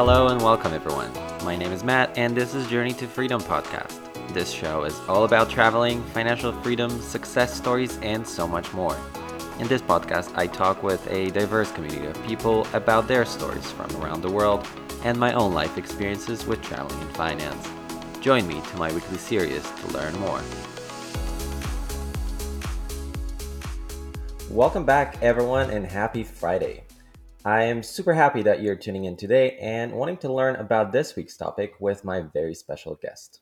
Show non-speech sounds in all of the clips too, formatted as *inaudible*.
Hello and welcome, everyone. My name is Matt, and this is Journey to Freedom podcast. This show is all about traveling, financial freedom, success stories, and so much more. In this podcast, I talk with a diverse community of people about their stories from around the world and my own life experiences with traveling and finance. Join me to my weekly series to learn more. Welcome back, everyone, and happy Friday. I am super happy that you're tuning in today and wanting to learn about this week's topic with my very special guest.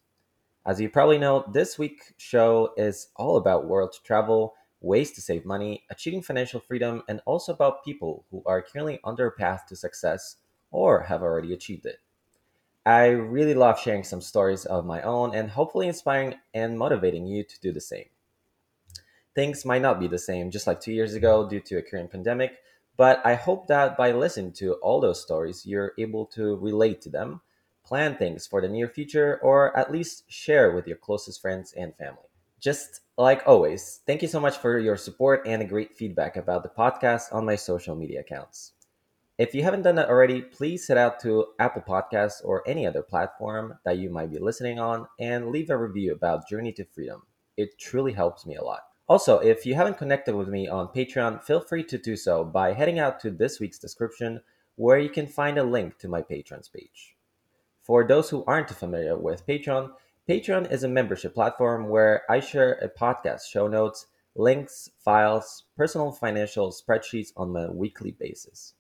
As you probably know, this week's show is all about world travel, ways to save money, achieving financial freedom, and also about people who are currently on their path to success or have already achieved it. I really love sharing some stories of my own and hopefully inspiring and motivating you to do the same. Things might not be the same just like two years ago due to a current pandemic, but I hope that by listening to all those stories, you're able to relate to them, plan things for the near future, or at least share with your closest friends and family. Just like always, thank you so much for your support and great feedback about the podcast on my social media accounts. If you haven't done that already, please head out to Apple Podcasts or any other platform that you might be listening on and leave a review about Journey to Freedom. It truly helps me a lot. Also, if you haven't connected with me on Patreon, feel free to do so by heading out to this week's description where you can find a link to my Patrons page. For those who aren't familiar with Patreon, Patreon is a membership platform where I share a podcast show notes, links, files, personal financial spreadsheets on a weekly basis.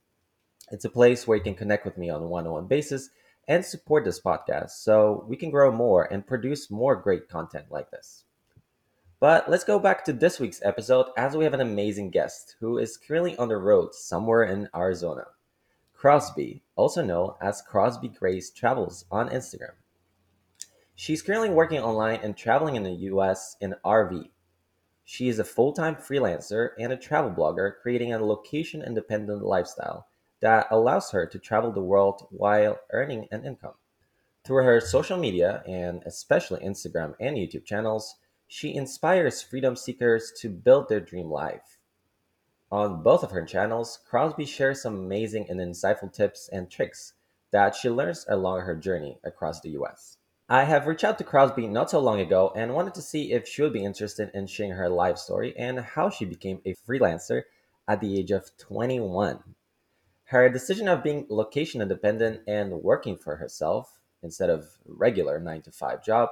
It's a place where you can connect with me on a one on one basis and support this podcast so we can grow more and produce more great content like this. But let's go back to this week's episode as we have an amazing guest who is currently on the road somewhere in Arizona. Crosby, also known as Crosby Grace Travels on Instagram. She's currently working online and traveling in the US in RV. She is a full time freelancer and a travel blogger, creating a location independent lifestyle that allows her to travel the world while earning an income. Through her social media and especially Instagram and YouTube channels, she inspires freedom seekers to build their dream life. On both of her channels, Crosby shares some amazing and insightful tips and tricks that she learns along her journey across the US. I have reached out to Crosby not so long ago and wanted to see if she would be interested in sharing her life story and how she became a freelancer at the age of 21. Her decision of being location independent and working for herself instead of regular 9 to 5 job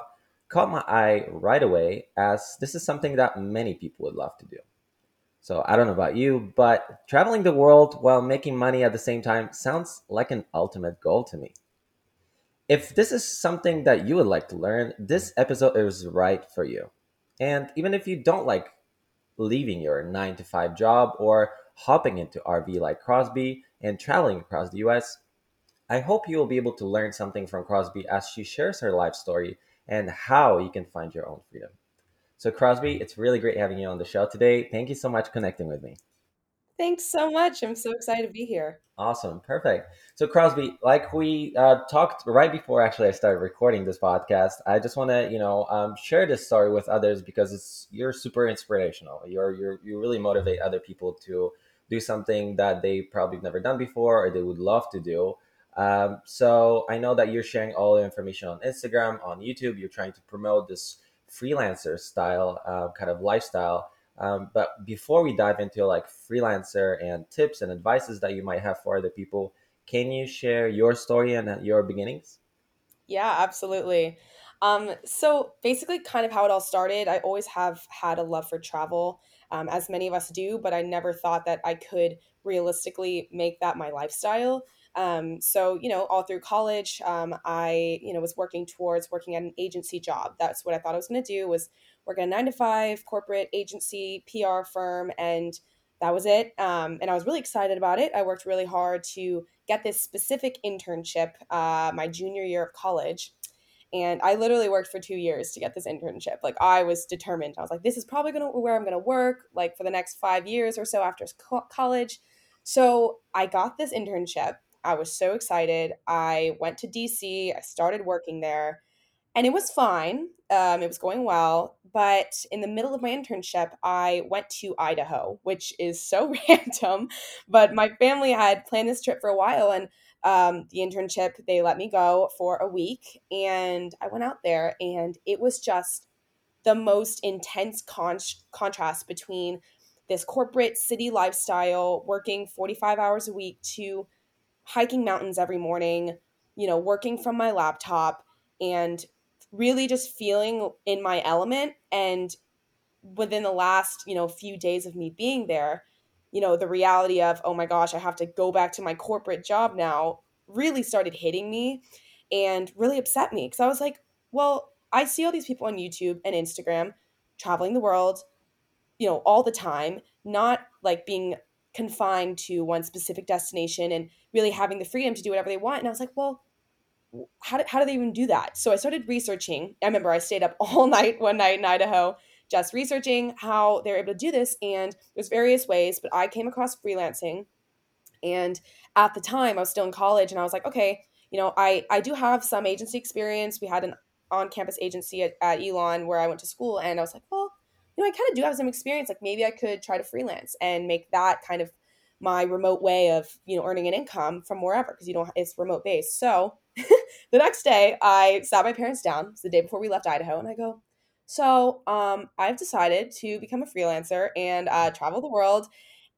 caught my eye right away as this is something that many people would love to do. So I don't know about you, but traveling the world while making money at the same time sounds like an ultimate goal to me. If this is something that you would like to learn, this episode is right for you. And even if you don't like leaving your 9 to 5 job or hopping into RV like Crosby and traveling across the US, I hope you will be able to learn something from Crosby as she shares her life story and how you can find your own freedom. So, Crosby, it's really great having you on the show today. Thank you so much connecting with me. Thanks so much. I'm so excited to be here. Awesome. Perfect. So, Crosby, like we uh, talked right before actually I started recording this podcast, I just want to, you know, um, share this story with others because it's you're super inspirational. You're, you're you really motivate other people to do something that they probably never done before or they would love to do. Um, so I know that you're sharing all the information on Instagram, on YouTube. You're trying to promote this freelancer style uh, kind of lifestyle. Um, but before we dive into like freelancer and tips and advices that you might have for other people, can you share your story and your beginnings? Yeah, absolutely. Um, so basically, kind of how it all started, I always have had a love for travel, um, as many of us do, but I never thought that I could realistically make that my lifestyle. Um, so, you know, all through college, um, I, you know, was working towards working at an agency job. That's what I thought I was going to do was work at a nine to five corporate agency PR firm. And that was it. Um, and I was really excited about it. I worked really hard to get this specific internship uh, my junior year of college. And I literally worked for two years to get this internship. Like I was determined. I was like, this is probably going to where I'm going to work like for the next five years or so after college. So I got this internship I was so excited. I went to DC, I started working there, and it was fine. Um, it was going well. But in the middle of my internship, I went to Idaho, which is so *laughs* random. But my family had planned this trip for a while, and um, the internship, they let me go for a week and I went out there and it was just the most intense con- contrast between this corporate city lifestyle, working 45 hours a week, to hiking mountains every morning, you know, working from my laptop and really just feeling in my element. And within the last, you know, few days of me being there, you know, the reality of, oh my gosh, I have to go back to my corporate job now really started hitting me and really upset me because I was like, well, I see all these people on YouTube and Instagram traveling the world, you know, all the time, not like being confined to one specific destination and really having the freedom to do whatever they want. And I was like, well, how do, how do they even do that? So I started researching. I remember I stayed up *laughs* all night one night in Idaho just researching how they're able to do this. And there's various ways, but I came across freelancing. And at the time, I was still in college and I was like, okay, you know, I, I do have some agency experience. We had an on campus agency at, at Elon where I went to school. And I was like, well, you know, I kind of do have some experience. Like maybe I could try to freelance and make that kind of my remote way of, you know, earning an income from wherever because you don't, it's remote based. So *laughs* the next day I sat my parents down. It's the day before we left Idaho. And I go, so um, I've decided to become a freelancer and uh, travel the world.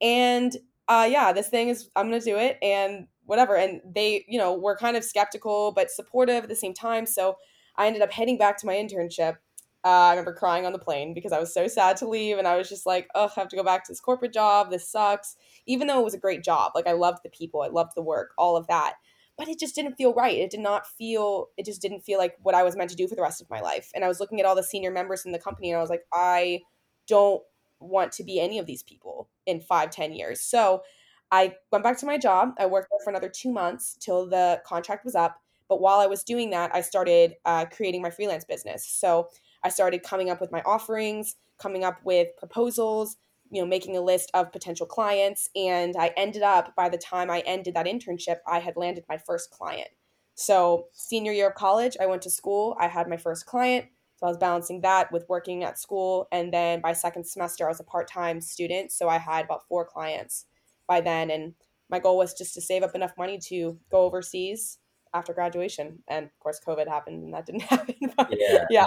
And uh, yeah, this thing is, I'm to do it and whatever. And they, you know, were kind of skeptical but supportive at the same time. So I ended up heading back to my internship uh, I remember crying on the plane because I was so sad to leave, and I was just like, "Oh, I have to go back to this corporate job. This sucks." Even though it was a great job, like I loved the people, I loved the work, all of that, but it just didn't feel right. It did not feel. It just didn't feel like what I was meant to do for the rest of my life. And I was looking at all the senior members in the company, and I was like, I don't want to be any of these people in five, ten years. So I went back to my job. I worked there for another two months till the contract was up. But while I was doing that, I started uh, creating my freelance business. So I started coming up with my offerings, coming up with proposals, you know, making a list of potential clients. And I ended up, by the time I ended that internship, I had landed my first client. So, senior year of college, I went to school, I had my first client. So, I was balancing that with working at school. And then by second semester, I was a part time student. So, I had about four clients by then. And my goal was just to save up enough money to go overseas after graduation and of course covid happened and that didn't *laughs* happen but, yeah *laughs* yeah.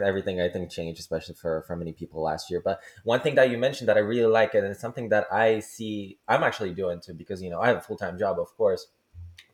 everything i think changed especially for for many people last year but one thing that you mentioned that i really like and it's something that i see i'm actually doing too because you know i have a full-time job of course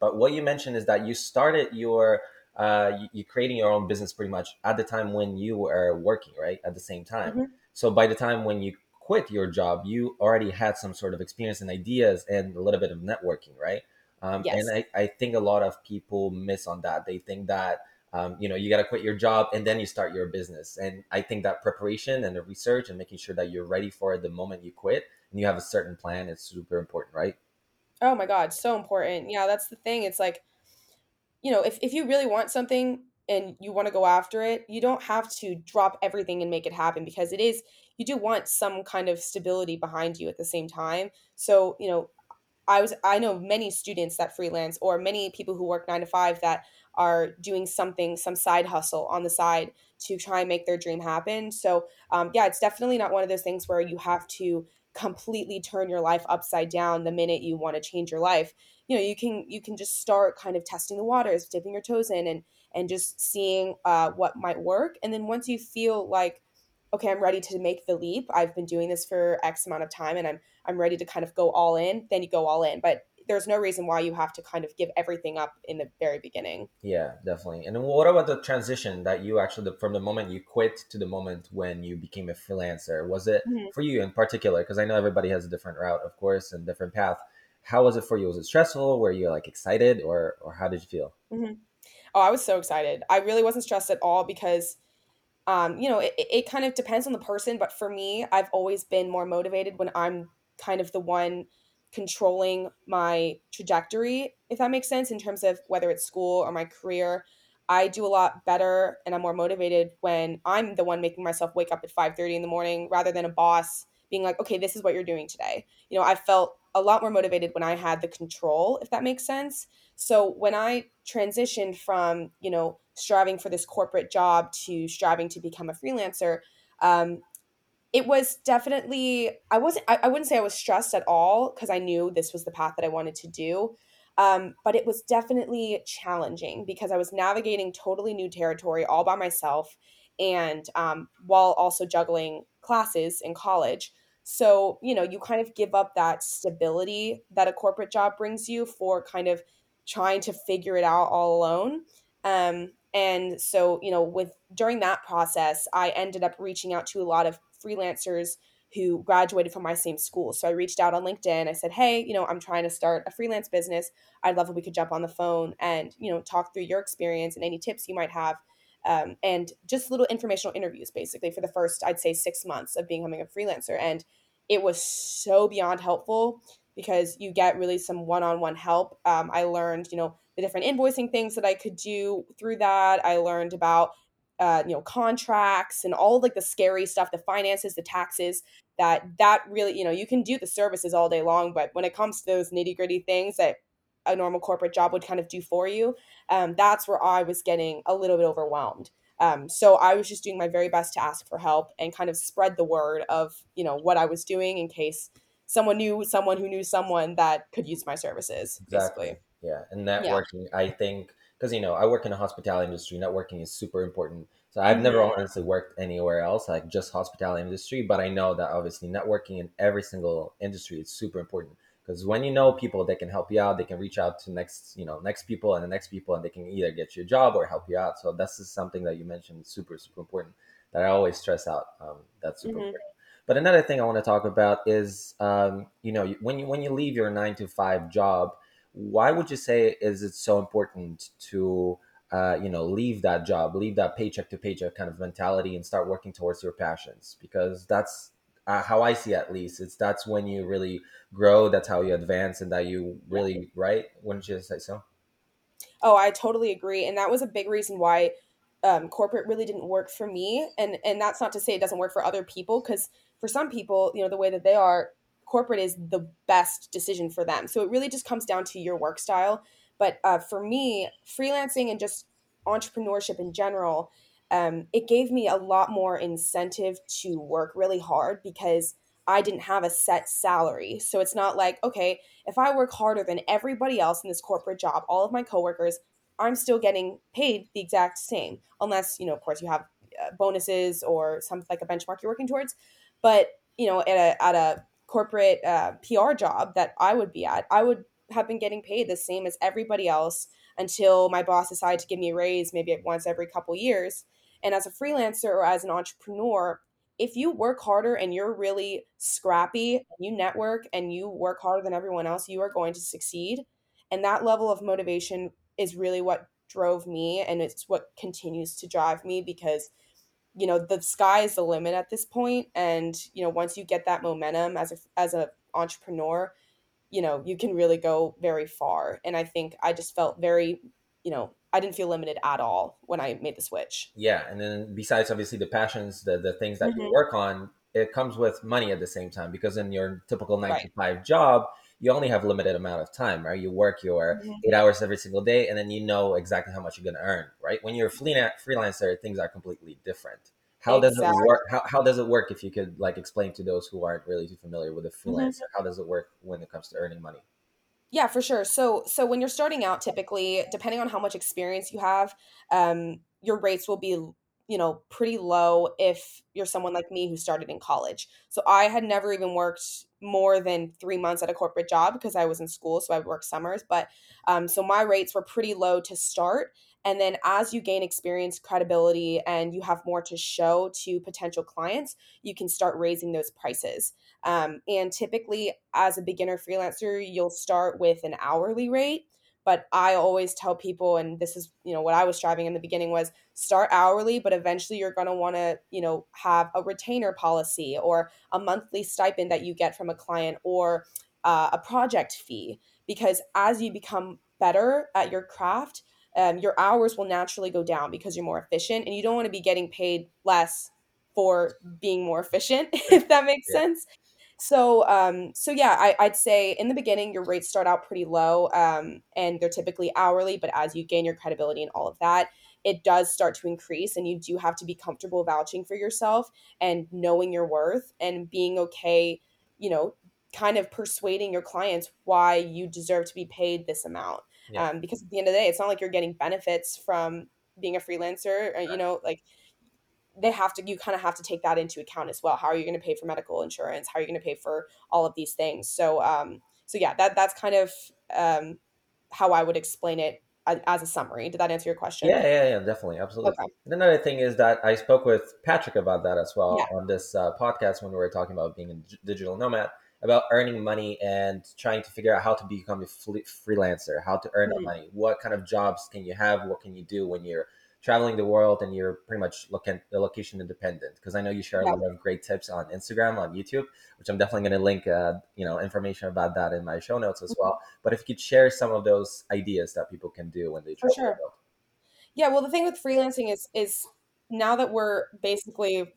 but what you mentioned is that you started your uh, you, you creating your own business pretty much at the time when you were working right at the same time. Mm-hmm. so by the time when you quit your job you already had some sort of experience and ideas and a little bit of networking right um, yes. And I, I think a lot of people miss on that. They think that, um, you know, you got to quit your job and then you start your business. And I think that preparation and the research and making sure that you're ready for it the moment you quit and you have a certain plan is super important, right? Oh my God, so important. Yeah, that's the thing. It's like, you know, if, if you really want something and you want to go after it, you don't have to drop everything and make it happen because it is, you do want some kind of stability behind you at the same time. So, you know, I was I know many students that freelance or many people who work 9 to 5 that are doing something some side hustle on the side to try and make their dream happen. So um, yeah, it's definitely not one of those things where you have to completely turn your life upside down the minute you want to change your life. You know, you can you can just start kind of testing the waters, dipping your toes in, and and just seeing uh, what might work. And then once you feel like okay, I'm ready to make the leap. I've been doing this for X amount of time and I'm I'm ready to kind of go all in, then you go all in. But there's no reason why you have to kind of give everything up in the very beginning. Yeah, definitely. And what about the transition that you actually from the moment you quit to the moment when you became a freelancer? Was it mm-hmm. for you in particular? Because I know everybody has a different route, of course, and different path. How was it for you? Was it stressful? Were you like excited, or or how did you feel? Mm-hmm. Oh, I was so excited. I really wasn't stressed at all because um, you know, it, it kind of depends on the person, but for me, I've always been more motivated when I'm kind of the one controlling my trajectory, if that makes sense, in terms of whether it's school or my career. I do a lot better and I'm more motivated when I'm the one making myself wake up at 5:30 in the morning rather than a boss being like, "Okay, this is what you're doing today." You know, I felt a lot more motivated when I had the control, if that makes sense. So when I transitioned from, you know, striving for this corporate job to striving to become a freelancer, um, it was definitely I wasn't I, I wouldn't say I was stressed at all because I knew this was the path that I wanted to do. Um, but it was definitely challenging because I was navigating totally new territory all by myself and um, while also juggling classes in college. So, you know, you kind of give up that stability that a corporate job brings you for kind of trying to figure it out all alone. Um, and so, you know, with during that process, I ended up reaching out to a lot of freelancers who graduated from my same school. So I reached out on LinkedIn. I said, "Hey, you know, I'm trying to start a freelance business. I'd love if we could jump on the phone and, you know, talk through your experience and any tips you might have." Um, and just little informational interviews basically for the first i'd say six months of becoming a freelancer and it was so beyond helpful because you get really some one-on-one help um, i learned you know the different invoicing things that i could do through that i learned about uh, you know contracts and all like the scary stuff the finances the taxes that that really you know you can do the services all day long but when it comes to those nitty gritty things that a normal corporate job would kind of do for you um, that's where i was getting a little bit overwhelmed. Um, so i was just doing my very best to ask for help and kind of spread the word of you know what i was doing in case someone knew someone who knew someone that could use my services Exactly. basically Yeah, and yeah. networking, I think, because you know, I work in the hospitality industry. Networking is super important. So I've never hmm honestly worked anywhere else, like just hospitality industry. But I know that obviously networking in every single industry is super important because when you know people, they can help you out. They can reach out to next, you know, next people and the next people, and they can either get you a job or help you out. So this is something that you mentioned, super super important. That I always stress out. Um, that's super hmm important. But another thing I want to talk about is, um, you know, when you when you leave your nine to five job why would you say is it so important to uh, you know leave that job leave that paycheck to paycheck kind of mentality and start working towards your passions? Because that's uh, how i see it, at least it's that's when you really grow that's how you advance and that you really right? Wouldn't you say so? Oh, I totally agree, and that was a big reason why um, corporate really didn't work for me. And and that's not to say it doesn't work for other people, because for some people, you know, the way that they are, corporate is the best decision for them. So it really just comes down to your work style. But uh, for me, freelancing and just entrepreneurship in general, um, it gave me a lot more incentive to work really hard because I didn't have a set salary. So it's not like, okay, if I work harder than everybody else in this corporate job, all of my coworkers, I'm still getting paid the exact same, unless, you know, of course, you have uh, bonuses or something like a benchmark you're working towards. But, you know, at a, at a corporate uh, PR job that I would be at, I would have been getting paid the same as everybody else until my boss decided to give me a raise maybe once every couple years. And as a freelancer or as an entrepreneur, if you work harder and you're really scrappy, you network and you work harder than everyone else, you are going to succeed. And that level of motivation is really what drove me and it's what continues to drive me because you know the sky is the limit at this point and you know once you get that momentum as a as a entrepreneur you know you can really go very far. And i think i just felt very you know i didn't feel limited at all when i made the switch. Yeah and then besides obviously the passions the, the things that you hmm work on it comes with money at the same time because in your typical nine to five job you only have limited amount of time right? You work your hmm eight hours every single day and then you know exactly how much you're going to earn right? When you're a freelan- freelancer things are completely different. How does it work how, how does it work if you could like explain to those who aren't really too familiar with a hmm freelancer how does it work when it comes to earning money? Yeah, for sure. So so when you're starting out, typically, depending on how much experience you have, um, your rates will be, you know, pretty low if you're someone like me who started in college. So I had never even worked more than three months at a corporate job because I was in school, so I would work summers. But um, so my rates were pretty low to start. And then as you gain experience, credibility, and you have more to show to potential clients, you can start raising those prices. Um, and typically, as a beginner freelancer, you'll start with an hourly rate. But I always tell people, and this is, you know, what I was striving in the beginning was start hourly, but eventually you're going to want to, you know, have a retainer policy or a monthly stipend that you get from a client or uh, a project fee. Because as you become better at your craft, um, your hours will naturally go down because you're more efficient and you don't want to be getting paid less for being more efficient, *laughs* if that makes yeah sense. So, um, so yeah, I, I'd say in the beginning your rates start out pretty low, um, and they're typically hourly. But as you gain your credibility and all of that, it does start to increase, and you do have to be comfortable vouching for yourself and knowing your worth and being okay, you know. kind of persuading your clients why you deserve to be paid this amount. Yeah. Um, because at the end of the day, it's not like you're getting benefits from being a freelancer. Or, you know, like they have to, you kind of have to take that into account as well. How are you going to pay for medical insurance? How are you going to pay for all of these things? So, um, so yeah, that that's kind of um, how I would explain it as a summary. Did that answer your question? Yeah, yeah, yeah, definitely, absolutely. Okay. another thing is that I spoke with Patrick about that as well yeah. on this uh, podcast when we were talking about being a digital nomad, about earning money and trying to figure out how to become a freelancer, how to earn mm-hmm. money, what kind of jobs can you have, what can you do when you're traveling the world and you're pretty much looking the location independent. Because i know you share a lot of great tips on instagram on youtube which i'm definitely going to link uh, you know information about that in my show notes as mm-hmm. well. But if you could share some of those ideas that people can do when they travel For sure. yeah well the thing with freelancing is is now that we're basically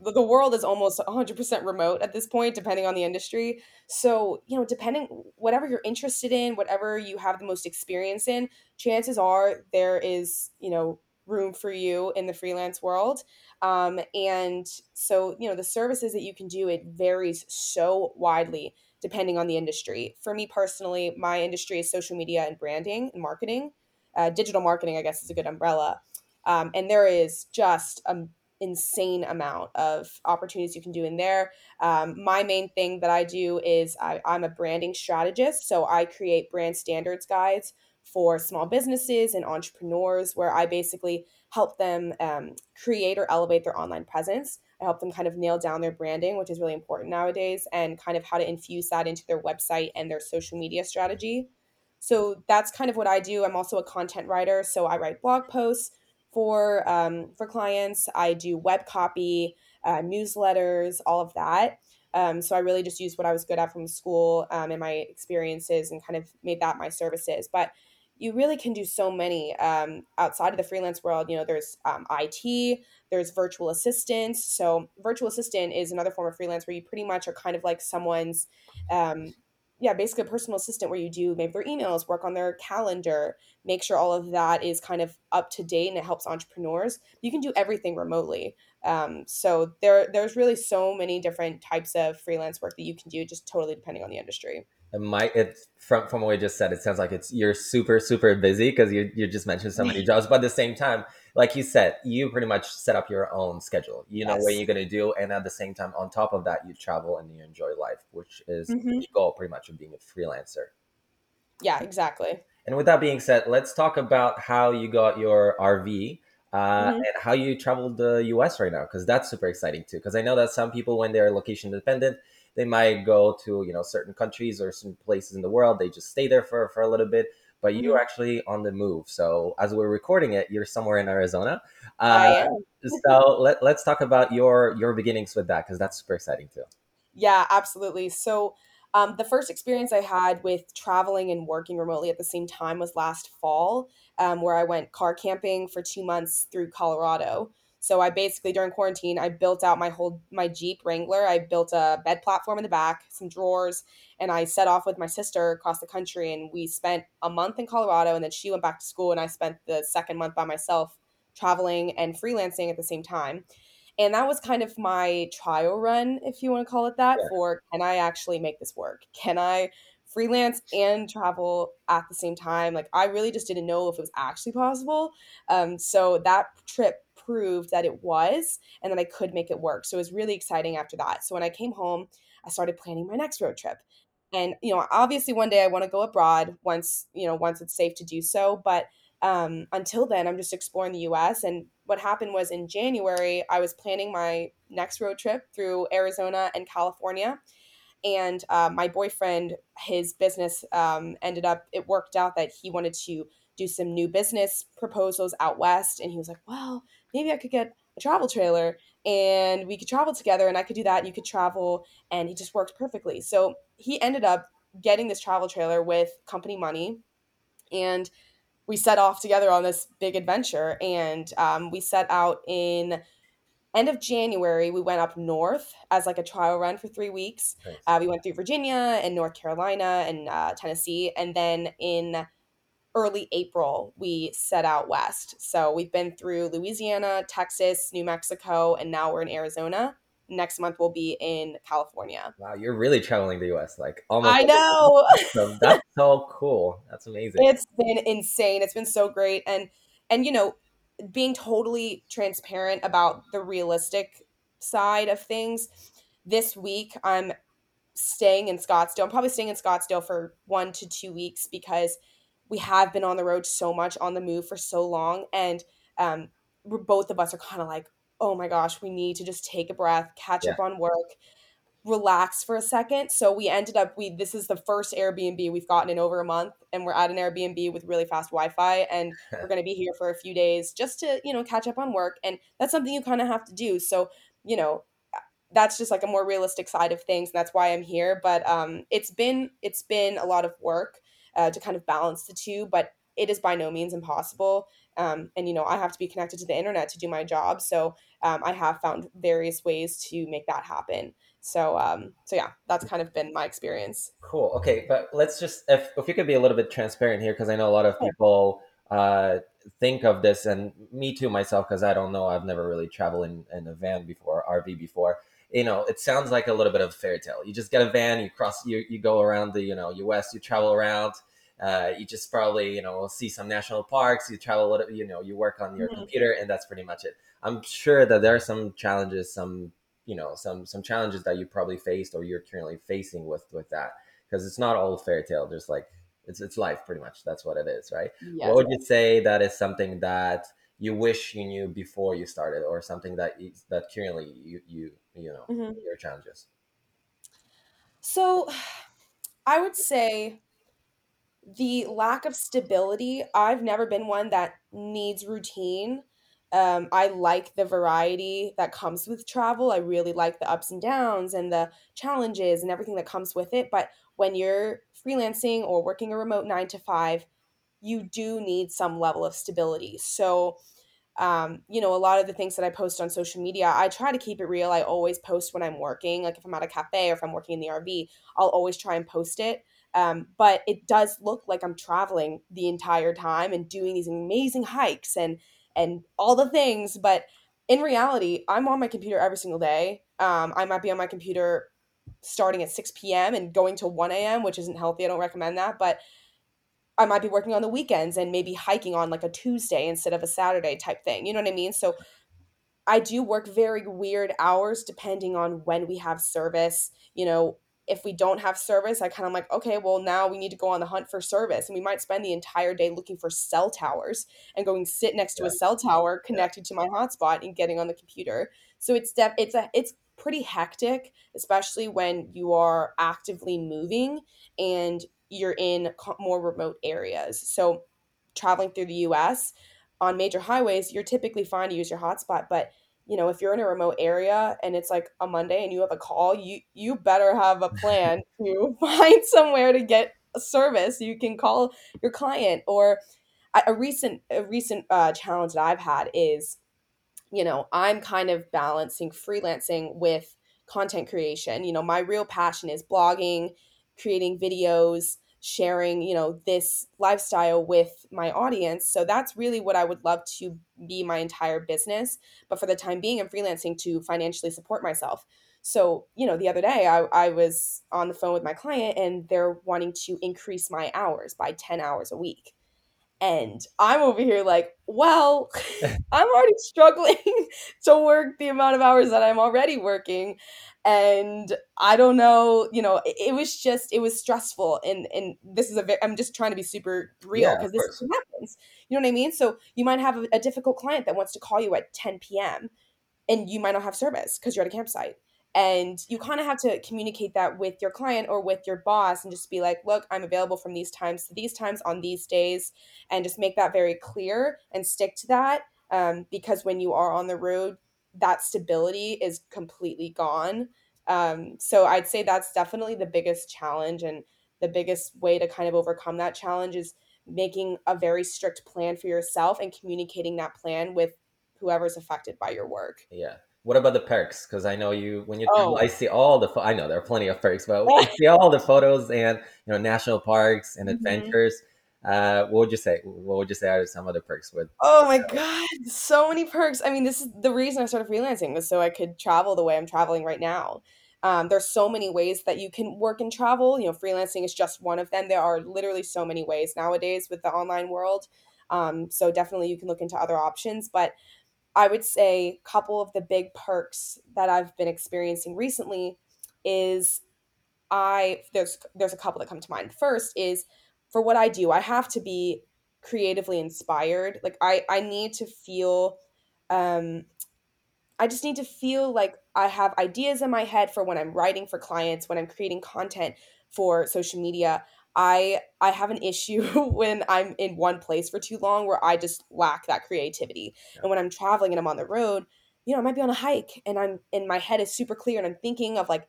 the world is almost 100% remote at this point depending on the industry. So you know depending whatever you're interested in whatever you have the most experience in chances are there is you know room for you in the freelance world. Um, and so, you know, the services that you can do, it varies so widely depending on the industry. For me personally, my industry is social media and branding and marketing. Uh, digital marketing, I guess, is a good umbrella. Um, and there is just an insane amount of opportunities you can do in there. Um, my main thing that I do is I, I'm a branding strategist. So I create brand standards guides for small businesses and entrepreneurs where I basically help them um, create or elevate their online presence. I help them kind of nail down their branding, which is really important nowadays, and kind of how to infuse that into their website and their social media strategy. So that's kind of what I do. I'm also a content writer, so I write blog posts for um, for clients. I do web copy, uh, newsletters, all of that. Um, so I really just used what I was good at from school um, and my experiences and kind of made that my services. But you really can do so many um, outside of the freelance world. You know, there's um, IT, there's virtual assistants. So, virtual assistant is another form of freelance where you pretty much are kind of like someone's, um, yeah, basically a personal assistant where you do maybe their emails, work on their calendar, make sure all of that is kind of up to date and it helps entrepreneurs. You can do everything remotely. Um, so there, there's really so many different types of freelance work that you can do, just totally depending on the industry it might it from from what we just said it sounds like it's you're super super busy because you you just mentioned so many jobs but at the same time like you said you pretty much set up your own schedule. You know what you're going to do and at the same time on top of that you travel and you enjoy life which is mm-hmm. the goal pretty much of being a freelancer. Yeah exactly. And with that being said let's talk about how you got your rv uh, mm-hmm. and how you traveled the us right now because that's super exciting too because i know that some people when they're location dependent they might go to you know certain countries or some places in the world they just stay there for, for a little bit but you're mm-hmm. actually on the move. So as we're recording it you're somewhere in arizona. Uh, so let, let's talk about your your beginnings with that because that's super exciting too. Yeah absolutely. So um, the first experience I had with traveling and working remotely at the same time was last fall, um, where I went car camping for two months through Colorado. So I basically during quarantine, I built out my whole my Jeep Wrangler. I built a bed platform in the back, some drawers, and I set off with my sister across the country and we spent a month in Colorado and then she went back to school and I spent the second month by myself traveling and freelancing at the same time. And that was kind of my trial run, if you want to call it that, yeah. for can I actually make this work? Can I freelance and travel at the same time? Like I really just didn't know if it was actually possible. Um, so that trip proved that it was and that I could make it work. So it was really exciting after that. So when I came home, I started planning my next road trip. And you know, obviously one day I want to go abroad once, you know, once it's safe to do so, but um, until then I'm just exploring the US and what happened was in January I was planning my next road trip through Arizona and California and uh, my boyfriend his business um, ended up it worked out that he wanted to do some new business proposals out west and he was like well maybe I could get a travel trailer and we could travel together and I could do that and you could travel and it just worked perfectly. So he ended up getting this travel trailer with company money and we set off together on this big adventure and um, we set out in end of january we went up north as like a trial run for three weeks nice. uh, we went through virginia and north carolina and uh, tennessee and then in early April, we set out west. So we've been through Louisiana, Texas, New Mexico, and now we're in Arizona. next month we'll be in California. Wow, you're really traveling the US like almost. I know. so that's so cool. That's amazing. It's been insane. It's been so great and and you know, being totally transparent about the realistic side of things. This week I'm staying in Scottsdale. I'm probably staying in Scottsdale for 1 to 2 weeks because we have been on the road so much on the move for so long and um both of us are kind of like oh my gosh, we need to just take a breath, catch yeah. up on work, relax for a second. So we ended up we this is the first Airbnb we've gotten in over a month and we're at an Airbnb with really fast Wi-Fi and we're *laughs* going to be here for a few days just to, you know, catch up on work and that's something you kind of have to do. So, you know, that's just like a more realistic side of things. And that's why I'm here, but um it's been it's been a lot of work uh, to kind of balance the two, but it is by no means impossible. Um, and you know, I have to be connected to the internet to do my job. So um, I have found various ways to make that happen. So um, so yeah, that's kind of been my experience. Cool. Okay, but let's just if if you could be a little bit transparent here, because I know a lot of people uh, think of this, and me too myself, because I don't know, I've never really traveled in, in a van before, RV before you know, it sounds like a little bit of a fairy tale. You just get a van, you cross, you, you go around the, you know, U.S., you travel around, uh, you just probably you know see some national parks you travel a little you know you work on your mm-hmm. computer and that's pretty much it i'm sure that there are some challenges some you know some some challenges that you probably faced or you're currently facing with with that because it's not all fairy tale there's like it's it's life pretty much that's what it is right yes. what would you say that is something that you wish you knew before you started or something that you, that currently you you you know mm-hmm. your challenges so *sighs* i would say the lack of stability, I've never been one that needs routine. Um, I like the variety that comes with travel. I really like the ups and downs and the challenges and everything that comes with it. But when you're freelancing or working a remote nine to five, you do need some level of stability. So, um, you know, a lot of the things that I post on social media, I try to keep it real. I always post when I'm working. Like if I'm at a cafe or if I'm working in the RV, I'll always try and post it. Um, but it does look like I'm traveling the entire time and doing these amazing hikes and and all the things. But in reality, I'm on my computer every single day. Um, I might be on my computer starting at 6 p.m. and going to 1 a.m., which isn't healthy. I don't recommend that. But I might be working on the weekends and maybe hiking on like a Tuesday instead of a Saturday type thing. You know what I mean? So I do work very weird hours depending on when we have service. You know, if we don't have service, I kind of like, okay, well, now we need to go on the hunt for service. And we might spend the entire day looking for cell towers and going sit next to yeah. a cell tower connected to my hotspot and getting on the computer. So it's def- it's a it's pretty hectic, especially when you are actively moving and you're in more remote areas. So traveling through the US on major highways, you're typically fine to use your hotspot, but you know if you're in a remote area and it's like a monday and you have a call you you better have a plan *laughs* to *laughs* find somewhere to get a service. You can call your client or a recent a recent uh, challenge that i've had is you know i'm kind of balancing freelancing with content creation. You know my real passion is blogging creating videos sharing you know this lifestyle with my audience. So that's really what i would love to be my entire business but for the time being i'm freelancing to financially support myself. So you know the other day I, I was on the phone with my client and they're wanting to increase my hours by 10 hours a week and I'm over here like, well, *laughs* *laughs* I'm already struggling *laughs* to work the amount of hours that I'm already working. And I don't know, you know, it, it was just, it was stressful. And and this is a very, I'm just trying to be super real because yeah, this is what happens. You know what I mean? So you might have a, a difficult client that wants to call you at 10 p.m. and you might not have service because you're at a campsite and you kind of have to communicate that with your client or with your boss and just be like look i'm available from these times to these times on these days and just make that very clear and stick to that um, because when you are on the road that stability is completely gone. Um, so i'd say that's definitely the biggest challenge and the biggest way to kind of overcome that challenge is making a very strict plan for yourself and communicating that plan with whoever's affected by your work. Yeah what about the perks? Because I know you when you oh. I see all the I know there are plenty of perks, but *laughs* I see all the photos and you know national parks and mm-hmm. adventures. Uh, what would you say? What would you say are some other perks with? Oh my god, so many perks. I mean, this is the reason I started freelancing was so I could travel the way I'm traveling right now. Um, there's so many ways that you can work and travel. You know, freelancing is just one of them. There are literally so many ways nowadays with the online world. Um, so definitely you can look into other options. But I would say a couple of the big perks that I've been experiencing recently is I there's there's a couple that come to mind. First is for what I do, I have to be creatively inspired. Like I I need to feel um I just need to feel like I have ideas in my head for when I'm writing for clients, when I'm creating content for social media. I I have an issue *laughs* when I'm in one place for too long where I just lack that creativity. Yeah. And when I'm traveling and I'm on the road, you know, I might be on a hike and I'm and my head is super clear and I'm thinking of like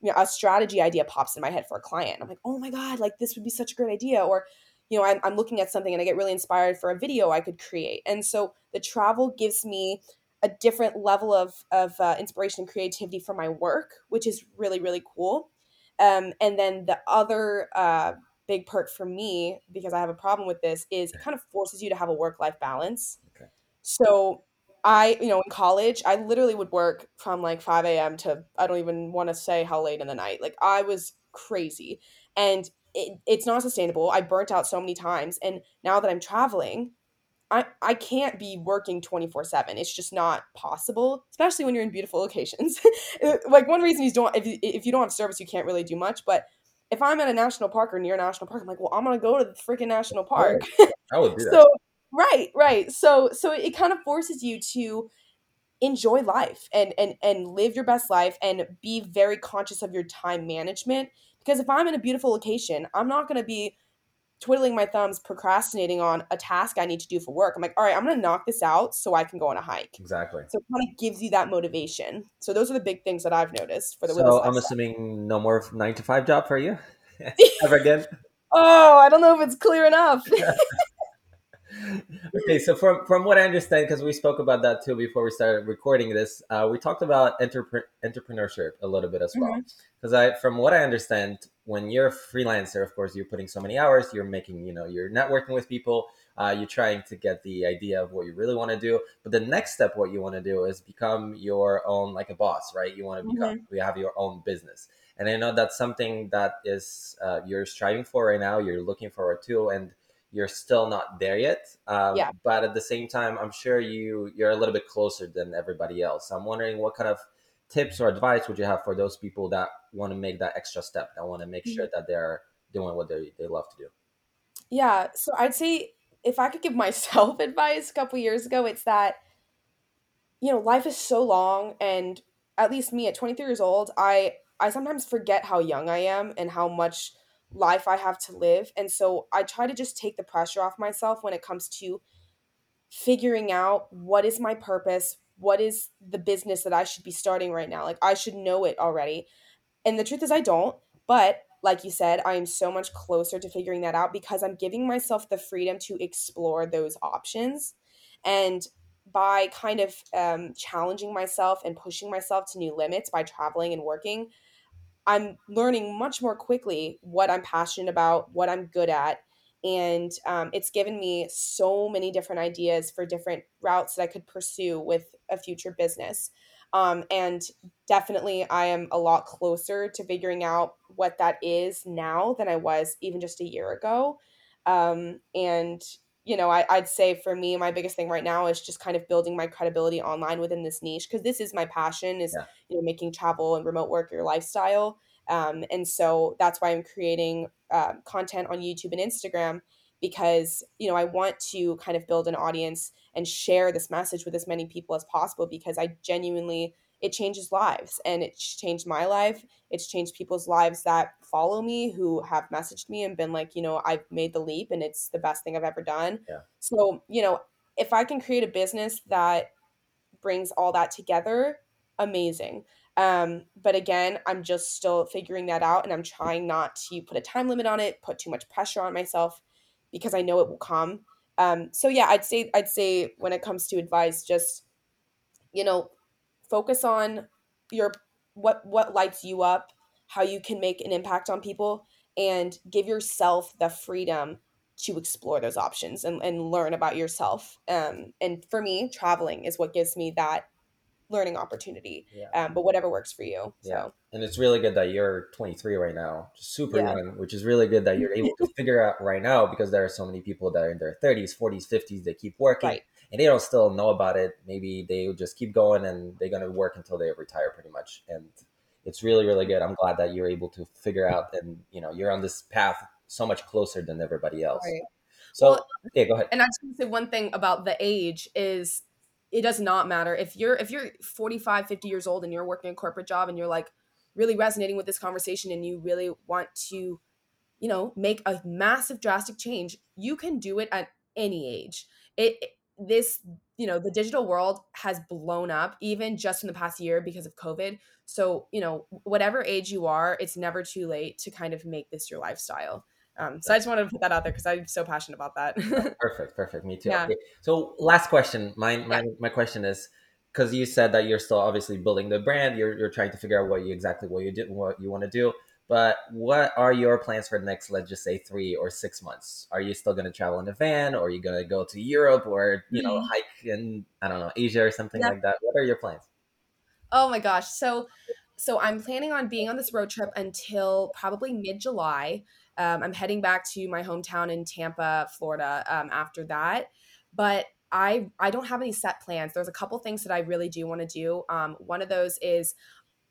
you know, a strategy idea pops in my head for a client. I'm like, oh my God, like this would be such a great idea. Or, you know, I'm, I'm looking at something and I get really inspired for a video I could create. And so the travel gives me a different level of, of uh, inspiration and creativity for my work, which is really, really cool. Um, and then the other uh, big perk for me, because I have a problem with this, is it kind of forces you to have a work life balance. Okay. So I, you know, in college, I literally would work from like 5 a.m. to I don't even want to say how late in the night. Like I was crazy. And it, it's not sustainable. I burnt out so many times. And now that I'm traveling, I, I can't be working 24 7. It's just not possible, especially when you're in beautiful *laughs* locations. like one reason you don't, if you, if you don't have service, you can't really do much. But if I'm at a national park or near a national park, I'm like, well, I'm going to go to the freaking national park. I would do *laughs* that. so Right, right. So so it kind of forces you to enjoy life and and and live your best life and be very conscious of your time management because if I'm in a beautiful location, I'm not going to be twiddling my thumbs procrastinating on a task I need to do for work. I'm like, "All right, I'm going to knock this out so I can go on a hike." Exactly. So it kind of gives you that motivation. So those are the big things that I've noticed for the So I'm assuming no more nine to five job for you *laughs* *laughs* ever again. oh, I don't know if it's clear enough. *laughs* okay, so from from what I understand, because we spoke about that too before we started recording this, uh, we talked about entrepre- entrepreneurship a little bit as well. Because I, from what I understand, when you're a freelancer, of course, you're putting so many hours, you're making, you know, you're networking with people, uh, you're trying to get the idea of what you really want to do. But the next step, what you want to do is become your own, like a boss, right? You want to become, Mhm. you have your own business. And I know that's something that is uh, you're striving for right now. You're looking forward to, and you're still not there yet. Um, Yeah. But at the same time, I'm sure you you're a little bit closer than everybody else. I'm wondering what kind of tips or advice would you have for those people that want to make that extra step, that want to make sure that they're doing what they they love to do. Yeah, so I'd say if I could give myself *laughs* advice a couple years ago, it's that you know, life is so long and at least me at 23 years old, I I sometimes forget how young I am and how much life I have to live. And so I try to just take the pressure off myself when it comes to figuring out what is my purpose, what is the business that I should be starting right now. Like I should know it already. And the truth is I don't, but like you said, I am so much closer to figuring that out because I'm giving myself the freedom to explore those options. And by kind of um, challenging myself and pushing myself to new limits by traveling and working, I'm learning much more quickly what I'm passionate about, what I'm good at. And um, it's given me so many different ideas for different routes that I could pursue with a future business. Um, and definitely, I am a lot closer to figuring out what that is now than I was even just a year ago. Um, and, you know, I, I'd say for me, my biggest thing right now is just kind of building my credibility online within this niche because this is my passion is, Yeah. you know, making travel and remote work your lifestyle um, and so that's why I'm creating uh, content on YouTube and Instagram because, you know, I want to kind of build an audience and share this message with as many people as possible because I genuinely, it changes lives and it's changed my life. It's changed people's lives that follow me who have messaged me and been like, you know, I've made the leap and it's the best thing I've ever done. Yeah. So, you know, if I can create a business that brings all that together, amazing. Um, but again, I'm just still figuring that out and I'm trying not to put a time limit on it, put too much pressure on myself because I know it will come. Um, so yeah, I'd say I'd say when it comes to advice, just you know, focus on your what what lights you up, how you can make an impact on people and give yourself the freedom to explore those options and, and learn about yourself. Um, and for me, traveling is what gives me that learning opportunity. Yeah. Um, but whatever works for you. Yeah. So. And it's really good that you're 23 right now, super yeah. young, which is really good that you're able to *laughs* figure out right now because there are so many people that are in their 30s, 40s, 50s, they keep working right. And they don't still know about it. Maybe they just keep going and they're going to work until they retire pretty much. And it's really, really good. I'm glad that you're able to figure out and, you know, you're on this path so much closer than everybody else. Right. So, well, okay, go ahead. And I just want to say one thing about the age is it does not matter if you're if you're 45 50 years old and you're working a corporate job and you're like really resonating with this conversation and you really want to you know make a massive drastic change you can do it at any age it this you know the digital world has blown up even just in the past year because of covid so you know whatever age you are it's never too late to kind of make this your lifestyle um, so I just wanted to put that out there because I'm so passionate about that. *laughs* perfect, perfect. Me too. Yeah. Okay. So last question. My my, yeah. my question is because you said that you're still obviously building the brand. You're you're trying to figure out what you exactly what you do what you want to do. But what are your plans for the next, let's just say, three or six months? Are you still going to travel in a van, or are you going to go to Europe, or you know, mm-hmm. hike in I don't know Asia or something yeah. like that? What are your plans? Oh my gosh! So, so I'm planning on being on this road trip until probably mid July. Um, I'm heading back to my hometown in Tampa, Florida um, after that. But I I don't have any set plans. There's a couple things that I really do want to do. Um, one of those is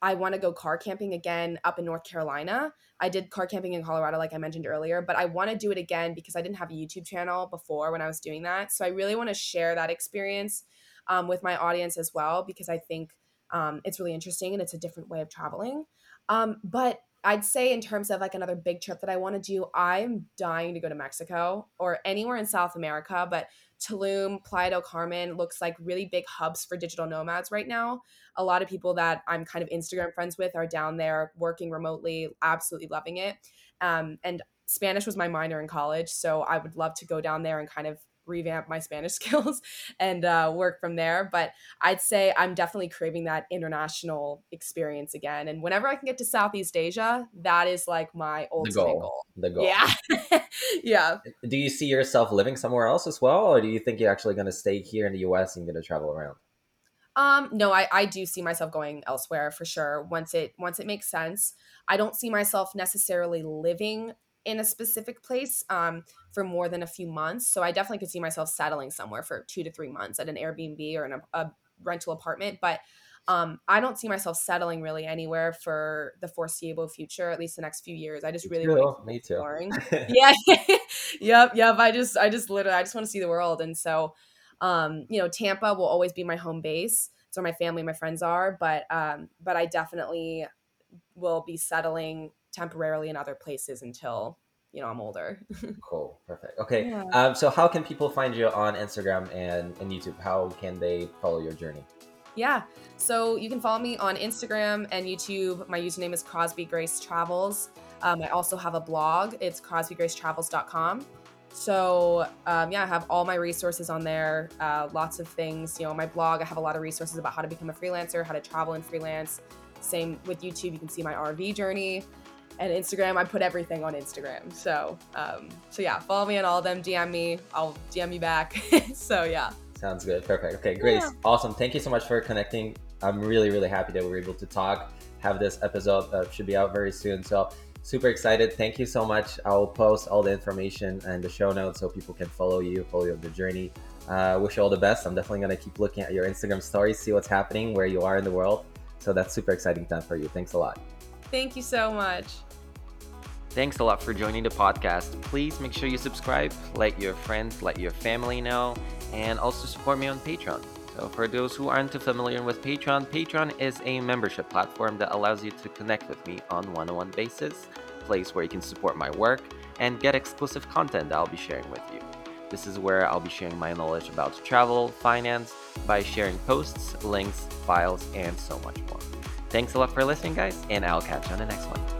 I want to go car camping again up in North Carolina. I did car camping in Colorado, like I mentioned earlier, but I want to do it again because I didn't have a YouTube channel before when I was doing that. So I really want to share that experience um, with my audience as well because I think um, it's really interesting and it's a different way of traveling. Um, but I'd say in terms of like another big trip that I want to do, I'm dying to go to Mexico or anywhere in South America, but Tulum, Playa del Carmen looks like really big hubs for digital nomads right now. A lot of people that I'm kind of Instagram friends with are down there working remotely, absolutely loving it. Um, and Spanish was my minor in college, so I would love to go down there and kind of revamp my Spanish *laughs* skills and uh, work from there. But I'd say I'm definitely craving that international experience again. And whenever I can get to Southeast Asia, that is like my ultimate the goal. goal. The goal. Yeah. *laughs* yeah. Do you see yourself living somewhere else as well? Or do you think you're actually going to stay here in the US and going to travel around? Um, no, I, I do see myself going elsewhere for sure. Once it once it makes sense. I don't see myself necessarily living in a specific place um, for more than a few months. So I definitely could see myself settling somewhere for two to three months at an Airbnb or in a, a rental apartment. But um, I don't see myself settling really anywhere for the foreseeable future, at least the next few years. I just really want to me too. *laughs* yeah, *laughs* yep, yep. I just, I just literally, I just want to see the world, and so, um, you know, Tampa will always be my home base. It's where my family, and my friends are, but, um, but I definitely will be settling temporarily in other places until you know I'm older. *laughs* cool, perfect. Okay, yeah. um, so how can people find you on Instagram and, and YouTube? How can they follow your journey? Yeah, so you can follow me on Instagram and YouTube. My username is Crosby Grace Travels. Um, I also have a blog. It's crosbygracetravels.com. So um, yeah, I have all my resources on there. Uh, lots of things. You know, my blog. I have a lot of resources about how to become a freelancer, how to travel and freelance. Same with YouTube. You can see my RV journey and Instagram. I put everything on Instagram. So, um, so yeah, follow me on all of them. DM me. I'll DM you back. *laughs* so yeah. Sounds good. Perfect. Okay, Grace. Yeah. Awesome. Thank you so much for connecting. I'm really, really happy that we are able to talk. Have this episode uh, should be out very soon. So super excited. Thank you so much. I'll post all the information and the show notes so people can follow you, follow your journey. Uh, wish you all the best. I'm definitely gonna keep looking at your Instagram stories, see what's happening, where you are in the world. So that's super exciting time for you. Thanks a lot. Thank you so much. Thanks a lot for joining the podcast. Please make sure you subscribe, let your friends, let your family know, and also support me on Patreon. So, for those who aren't too familiar with Patreon, Patreon is a membership platform that allows you to connect with me on one on one basis, place where you can support my work and get exclusive content that I'll be sharing with you. This is where I'll be sharing my knowledge about travel, finance, by sharing posts, links, files, and so much more. Thanks a lot for listening, guys, and I'll catch you on the next one.